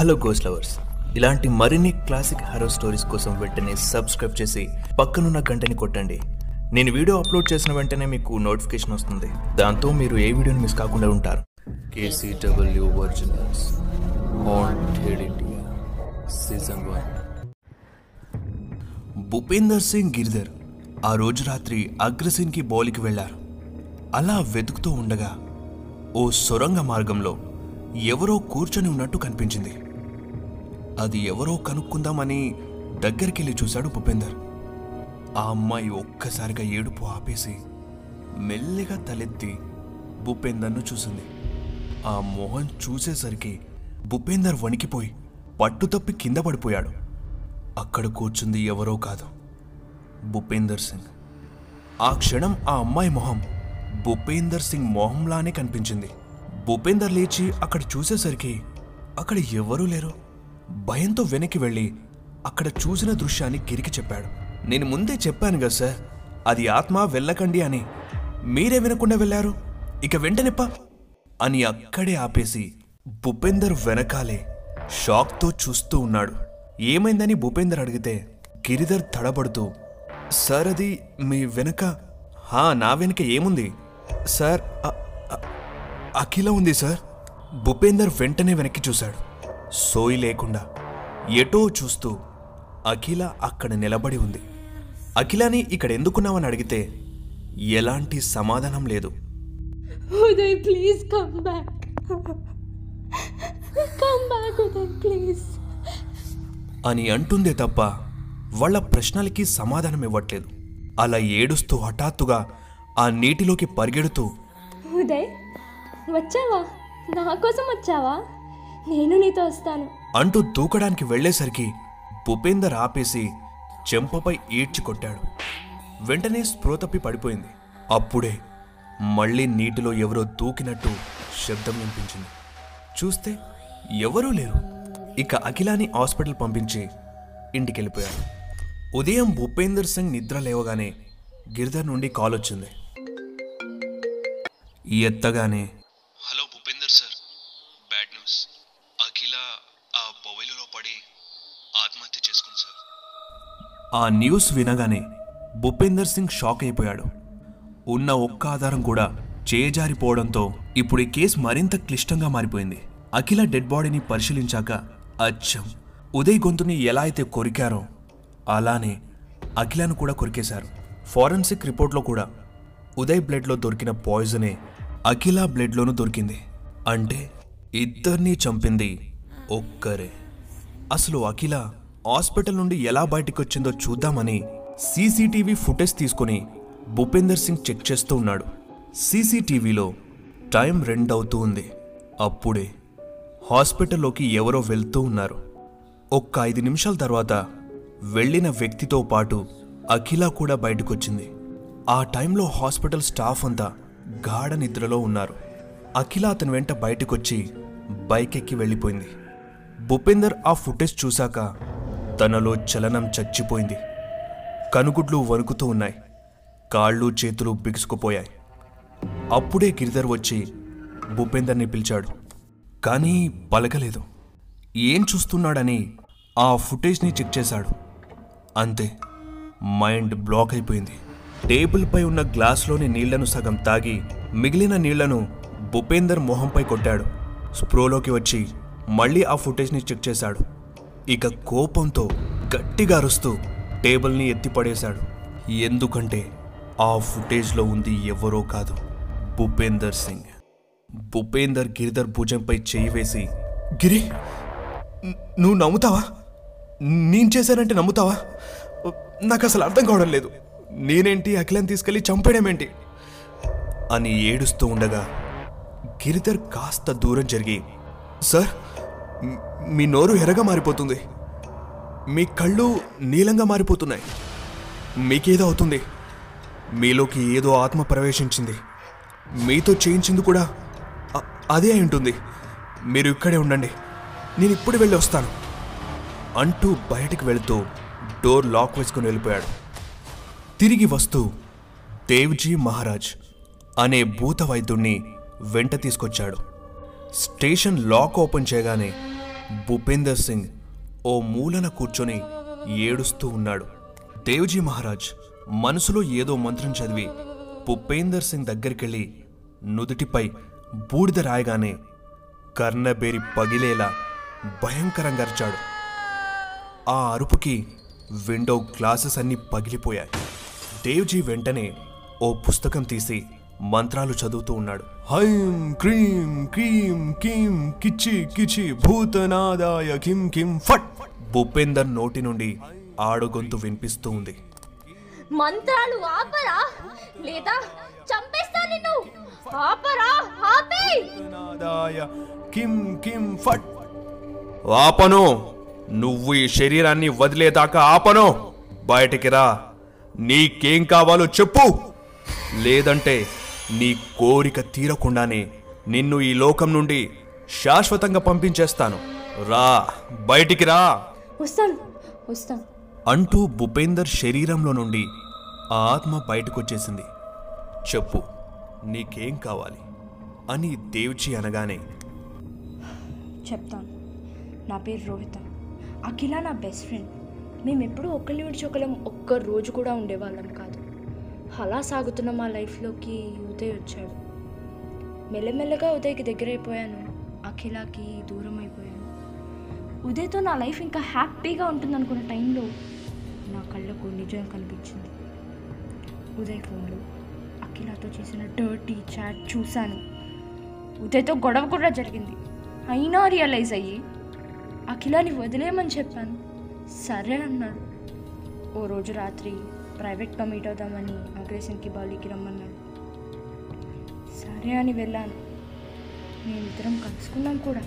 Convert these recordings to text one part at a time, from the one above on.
Hello ghost lovers ఇలాంటి మరిన్ని classic harrow stories కోసం వెంటనే సబ్స్క్రైబ్ చేసి పక్కనున్న గంటని కొట్టండి. నేను వీడియో అప్లోడ్ చేసిన వెంటనే మీకు నోటిఫికేషన్ వస్తుంది. దాంతో మీరు ఏ వీడియోని మిస్ కాకుండా ఉంటారు. KCW originals haunted India season one Bhupender Singh Giridhar ఆ రోజు రాత్రి అగ్రసేన్కి బౌలికి వెళ్ళారు. అలా వెతుకుతూ ఉండగా ఓ సొరంగ మార్గంలో ఎవరో కూర్చొని ఉన్నట్టు కనిపించింది. అది ఎవరో కనుక్కుందామని దగ్గరికెళ్ళి చూశాడు భూపేందర్. ఆ అమ్మాయి ఒక్కసారిగా ఏడుపు ఆపేసి మెల్లిగా తలెత్తి భూపేందర్ను చూసింది. ఆ మొహం చూసేసరికి భూపేందర్ వణికిపోయి పట్టుతప్పి కింద పడిపోయాడు. అక్కడ కూర్చుంది ఎవరో కాదు భూపేందర్ సింగ్. ఆ క్షణం ఆ అమ్మాయి మొహం భూపేందర్ సింగ్ మొహంలానే కనిపించింది. భూపేందర్ లేచి అక్కడ చూసేసరికి అక్కడ ఎవరూ లేరు. భయంతో వెనక్కి వెళ్ళి అక్కడ చూసిన దృశ్యాన్ని గిరికి చెప్పాడు. నేను ముందే చెప్పాను కదా సార్ అది ఆత్మ వెళ్ళకండి అని. మీరే వినకుండా వెళ్ళారు? ఇక వెంటనిప్ప అని అక్కడే ఆపేసి భూపేందర్ వెనకాలే షాక్తో చూస్తూ ఉన్నాడు. ఏమైందని భూపేందర్ అడిగితే గిరిధర్ తడబడుతూ సార్ అది మీ వెనక హా నా వెనక ఏముంది? సార్ అఖిల ఉంది సార్. భూపేందర్ వెంటనే వెనక్కి చూశాడు. సోయి లేకుండా ఎటో చూస్తూ అఖిల అక్కడ నిలబడి ఉంది. అఖిలని ఇక్కడ ఎందుకున్నావని అడిగితే ఎలాంటి సమాధానం లేదు. Uday, please. అని అంటుందే తప్ప వాళ్ళ ప్రశ్నలకి సమాధానం ఇవ్వట్లేదు. అలా ఏడుస్తూ హఠాత్తుగా ఆ నీటిలోకి పరిగెడుతూ ఉదయ్ వచ్చావా? నా కోసం వచ్చావా? నేను నీతో వస్తాను. అంటూ దూకడానికి వెళ్ళేసరికి భూపేందర్ ఆపేసి చెంపపై ఈడ్చి కొట్టాడు. వెంటనే స్పృహ తప్పి పడిపోయింది. అప్పుడే మళ్ళీ నీటిలో ఎవరో దూకినట్టు శబ్దం వినిపించింది. చూస్తే ఎవరూ లేరు. ఇక అఖిలాని హాస్పిటల్ పంపించి ఇంటికెళ్ళిపోయాడు ఉదయం భూపేందర్ సింగ్ నిద్ర లేవగానే గిరిధర్ నుండి కాల్ వచ్చింది ఎత్తగానే hello Bhupender sir bad news Akhila ఆ బొవెలులో పడి ఆత్మహత్య చేసుకుంది సార్. ఆ న్యూస్ వినగానే భూపేందర్ సింగ్ షాక్ అయిపోయాడు. ఉన్న ఒక్క ఆధారం కూడా చేజారిపోవడంతో ఇప్పుడు ఈ కేసు మరింత క్లిష్టంగా మారిపోయింది. అఖిల డెడ్ బాడీని పరిశీలించాక అచ్చం! ఉదయ్ గొంతుని ఎలా అయితే కొరికారో అలానే అఖిలను కూడా కొరికేశారు. ఫారెన్సిక్ రిపోర్ట్లో కూడా ఉదయ్ బ్లడ్లో దొరికిన పాయిజనే అఖిల బ్లడ్లోనూ దొరికింది. అంటే ఇద్దరినీ చంపింది ఒక్కరే. అసలు అఖిల హాస్పిటల్ నుండి ఎలా బయటకొచ్చిందో వచ్చిందో చూద్దామని సీసీటీవీ ఫుటేజ్ తీసుకుని భూపేందర్ సింగ్ చెక్ చేస్తూ ఉన్నాడు. సీసీటీవీలో టైం రెండు అవుతూ ఉంది. అప్పుడే హాస్పిటల్లోకి ఎవరో వెళ్తూ ఉన్నారు. ఒక్క ఐదు నిమిషాల తర్వాత వెళ్ళిన వ్యక్తితో పాటు అఖిల కూడా బయటకొచ్చింది. ఆ టైంలో హాస్పిటల్ స్టాఫ్ అంతా గాఢ నిద్రలో ఉన్నారు. అఖిల అతని వెంట బయటకొచ్చి బైక్ ఎక్కి వెళ్ళిపోయింది. భూపేందర్ ఆ ఫుటేజ్ చూశాక తనలో చలనం చచ్చిపోయింది. కనుగుడ్లు వణుకుతూ ఉన్నాయి. కాళ్ళు చేతులు బిగుసుకుపోయాయి. అప్పుడే గిరిధర్ వచ్చి భూపేందర్ని పిలిచాడు. కానీ పలకలేదు. ఏం చూస్తున్నాడని ఆ ఫుటేజ్ని చెక్ చేశాడు. అంతే మైండ్ బ్లాక్ అయిపోయింది. టేబుల్పై ఉన్న గ్లాస్లోని నీళ్ళను సగం తాగి మిగిలిన నీళ్ళను భూపేందర్ మొహంపై కొట్టాడు. స్ప్రోలోకి వచ్చి మళ్ళీ ఆ ఫుటేజ్ని చెక్ చేశాడు. ఇక కోపంతో గట్టిగా అరుస్తూ టేబుల్ని ఎత్తిపడేశాడు ఎందుకంటే ఆ ఫుటేజ్లో ఉంది ఎవరో కాదు భూపేందర్ సింగ్. భూపేందర్ గిరిధర్ భుజంపై చేయి వేసి గిరి నువ్వు నమ్ముతావా? నేను చేశానంటే నమ్ముతావా? నాకు అసలు అర్థం కావడం లేదు. నేనేంటి అఖిలం తీసుకెళ్ళి చంపేయడమేంటి అని ఏడుస్తూ ఉండగా గిరిధర్ కాస్త దూరం జరిగి సార్ మీ నోరు ఎర్రగా మారిపోతుంది. మీ కళ్ళు నీలంగా మారిపోతున్నాయి. మీకేదో అవుతుంది. మీలోకి ఏదో ఆత్మ ప్రవేశించింది. మీతో చేయించింది కూడా అదే అయి ఉంటుంది. మీరు ఇక్కడే ఉండండి. నేను ఇప్పుడు వెళ్ళి వస్తాను. అంటూ బయటికి వెళుతూ డోర్ లాక్ వేసుకుని వెళ్ళిపోయాడు. తిరిగి వస్తూ దేవ్జీ మహారాజ్ అనే భూత వైద్యుణ్ణి వెంట తీసుకొచ్చాడు. స్టేషన్ లాక్ ఓపెన్ చేయగానే భూపేందర్ సింగ్ ఓ మూలన కూర్చొని ఏడుస్తూ ఉన్నాడు. దేవ్జీ మహారాజ్ మనసులో ఏదో మంత్రం చదివి భూపేందర్ సింగ్ దగ్గరికెళ్ళి నుదుటిపై బూడిద రాయగానే కర్ణబేరి పగిలేలా భయంకరంగా అరిచాడు. ఆ అరుపుకి విండో గ్లాసెస్ అన్నీ పగిలిపోయాయి. దేవ్జీ వెంటనే ఓ పుస్తకం తీసి మంత్రాలు చదువుతూ ఉన్నాడు. హైం క్రీం క్రీం కీం కిచి కిచి భూతనాదాయ కిం కిం ఫట్. భూపేందర్ నోటి నుండి ఆడుగొంతు వినిపిస్తూ ఉంది. మంత్రాలు ఆపరా. లేదా చంపేస్తా నిన్ను. ఆపరా ఆపే. కిం కిం ఫట్. ఆపను. నువ్వు ఈ శరీరాన్ని వదిలేదాకా ఆపను. బయటికి రా. నీకేం కావాలో చెప్పు. లేదంటే నీ కోరిక తీరకుండానే నిన్ను ఈ లోకం నుండి శాశ్వతంగా పంపించేస్తాను. రా బయటికి రా. వస్తాను వస్తాను. అంటూ భూపేందర్ శరీరంలో నుండి ఆ ఆత్మ బయటకొచ్చేసింది. చెప్పు నీకేం కావాలి? అని దేవ్జీ అనగానే చెప్తాను. నా పేరు రోహిత. అఖిల నా బెస్ట్ ఫ్రెండ్. మేము ఎప్పుడూ ఒకరిని విడిచి ఒకరం ఒక్క రోజు కూడా ఉండేవాళ్ళం కాదు. అలా సాగుతున్న మా లైఫ్లోకి ఉదయ్ వచ్చాడు. మెల్లమెల్లగా ఉదయ్కి దగ్గరైపోయాను. అఖిలాకి దూరం అయిపోయాను ఉదయ్తో నా లైఫ్ ఇంకా హ్యాపీగా ఉంటుందనుకున్న టైంలో నా కళ్ళకు నిజం కనిపించింది. ఉదయ్ ఫోన్లో అఖిలతో చేసిన డర్టీ చాట్ చూశాను. ఉదయ్తో గొడవ కూడా జరిగింది. అయినా రియలైజ్ అయ్యి అఖిలాని వదిలేయమని చెప్పాను. సరే అన్నాడు. ఓ రోజు రాత్రి ప్రైవేట్గా మీట్ అవుదామని అగ్రెషన్కి బాలీకి రమ్మన్నాడు. సరే అని వెళ్ళాను. మేమిద్దరం కలుసుకున్నాం కూడా.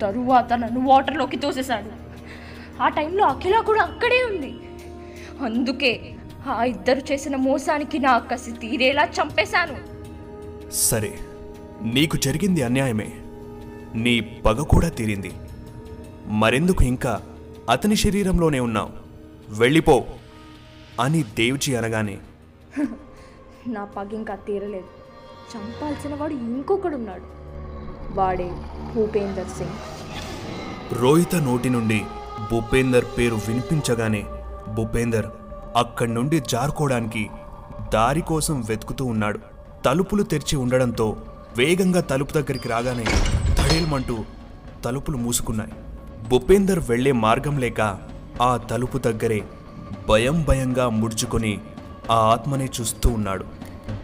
తరువాత నన్ను వాటర్లోకి తోసేశాడు. ఆ టైంలో అఖిల కూడా అక్కడే ఉంది. అందుకే ఆ ఇద్దరు చేసిన మోసానికి నా కసి తీరేలా చంపేశాను. సరే నీకు జరిగింది అన్యాయమే. నీ పగ కూడా తీరింది. మరెందుకు ఇంకా అతని శరీరంలోనే ఉన్నావు? వెళ్ళిపో అని దేవ్జీ అనగానే నా పగ ఇంకా తీరలేదు. చంపాల్సిన వాడు ఇంకొకడున్నాడు. వాడే భూపేందర్ సింగ్. రోహిత నోటి నుండి భూపేందర్ పేరు వినిపించగానే భూపేందర్ అక్కడి నుండి జారుకోవడానికి దారి కోసం వెతుకుతూ ఉన్నాడు. తలుపులు తెరిచి ఉండడంతో వేగంగా తలుపు దగ్గరికి రాగానే ధడేల్మంటూ తలుపులు మూసుకున్నాయి. భూపేందర్ వెళ్ళే మార్గం లేక ఆ తలుపు దగ్గరే భయం భయంగా ముడుచుకొని ఆ ఆత్మనే చూస్తూ ఉన్నాడు.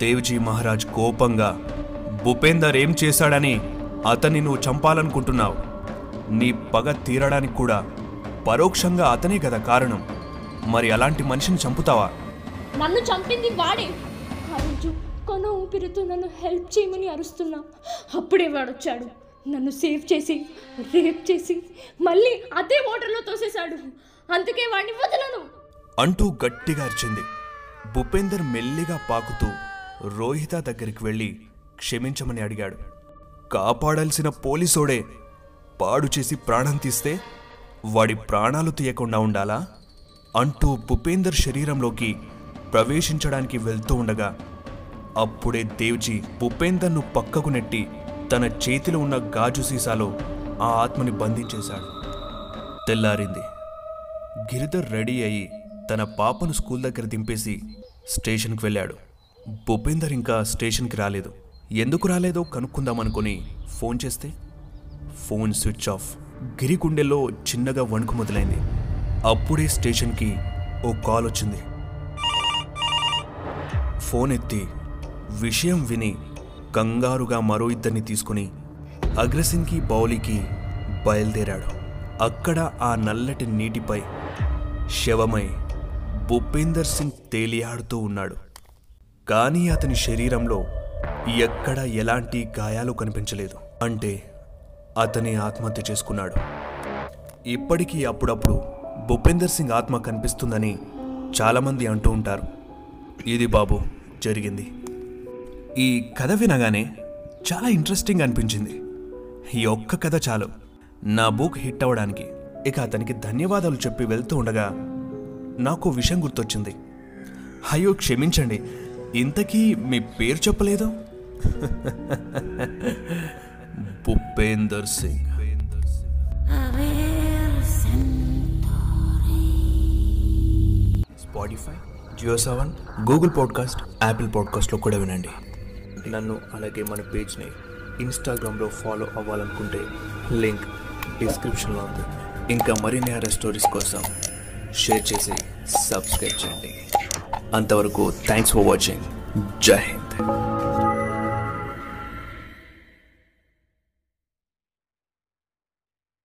దేవ్జీ మహారాజ్ కోపంగా భూపేందర్ ఏం చేశాడని అతన్ని నువ్వు చంపాలనుకుంటున్నావు. నీ పగ తీరడానికి కూడా పరోక్షంగా అతనే కదా కారణం. మరి అలాంటి మనిషిని చంపుతావా? నన్ను చంపింది వాడే. రోజు కొన ఊపిరితో నన్ను హెల్ప్ చేయమని అరుస్తున్నా. అప్పుడే వాడొచ్చాడు. నన్ను సేవ్ చేసి రేప్ చేసి మళ్ళీ అదే వాటర్లో తోసేశాడు. అందుకే వాడిని వదలను. అంటూ గట్టిగా అరిచింది. భూపేందర్ మెల్లిగా పాకుతూ రోహిత దగ్గరికి వెళ్ళి క్షమించమని అడిగాడు. కాపాడాల్సిన పోలీసోడే పాడు చేసి ప్రాణం తీస్తే వాడి ప్రాణాలు తీయకుండా ఉండాలా? అంటూ భూపేందర్ శరీరంలోకి ప్రవేశించడానికి వెళ్తూ ఉండగా అప్పుడే దేవ్జీ భూపేందర్ను పక్కకు నెట్టి తన చేతిలో ఉన్న గాజు సీసాలో ఆ ఆత్మని బంధించేశాడు. తెల్లారింది. గిరిధర్ రెడీ అయి తన పాపను స్కూల్ దగ్గర దింపేసి స్టేషన్కి వెళ్ళాడు. భూపేందర్ ఇంకా స్టేషన్కి రాలేదు. ఎందుకు రాలేదో కనుక్కుందామనుకొని ఫోన్ చేస్తే ఫోన్ స్విచ్ ఆఫ్. గిరి గుండెల్లో చిన్నగా వణుకు మొదలైంది. అప్పుడే స్టేషన్కి ఓ కాల్ వచ్చింది. ఫోన్ ఎత్తి విషయం విని కంగారుగా మరో ఇద్దరిని తీసుకుని అగ్రసింగ్కి బౌలికి బయలుదేరాడు. అక్కడ ఆ నల్లటి నీటిపై శవమై భూపేందర్ సింగ్ తేలియాడుతూ ఉన్నాడు. కానీ అతని శరీరంలో ఎక్కడ ఎలాంటి గాయాలు కనిపించలేదు. అంటే అతని ఆత్మహత్య చేసుకున్నాడు. ఇప్పటికీ అప్పుడప్పుడు భూపేందర్ సింగ్ ఆత్మ కనిపిస్తుందని చాలామంది అంటూ ఉంటారు. ఇది బాబు జరిగింది. ఈ కథ వినగానే చాలా ఇంట్రెస్టింగ్ అనిపించింది. ఈ ఒక్క కథ చాలు. నా బుక్ హిట్ అవ్వడానికి. ఇక అతనికి ధన్యవాదాలు చెప్పి వెళ్తూ ఉండగా నాకు విషయం గుర్తొచ్చింది. అయ్యో క్షమించండి. ఇంతకీ మీ పేరు చెప్పలేదు? Bhupender Singh. Spotify Jio seven Google podcast Apple పాడ్కాస్ట్లో కూడా వినండి. నన్ను అలాగే మన పేజ్ని ఇన్స్టాగ్రామ్లో ఫాలో అవ్వాలనుకుంటే లింక్ డిస్క్రిప్షన్లో ఉంది. ఇంకా మరిన్ని హెరర్ స్టోరీస్ కోసం షేర్ చేసి సబ్స్క్రైబ్ చేయండి. అంతవరకు థ్యాంక్స్ ఫర్ వాచింగ్ జై హింద్.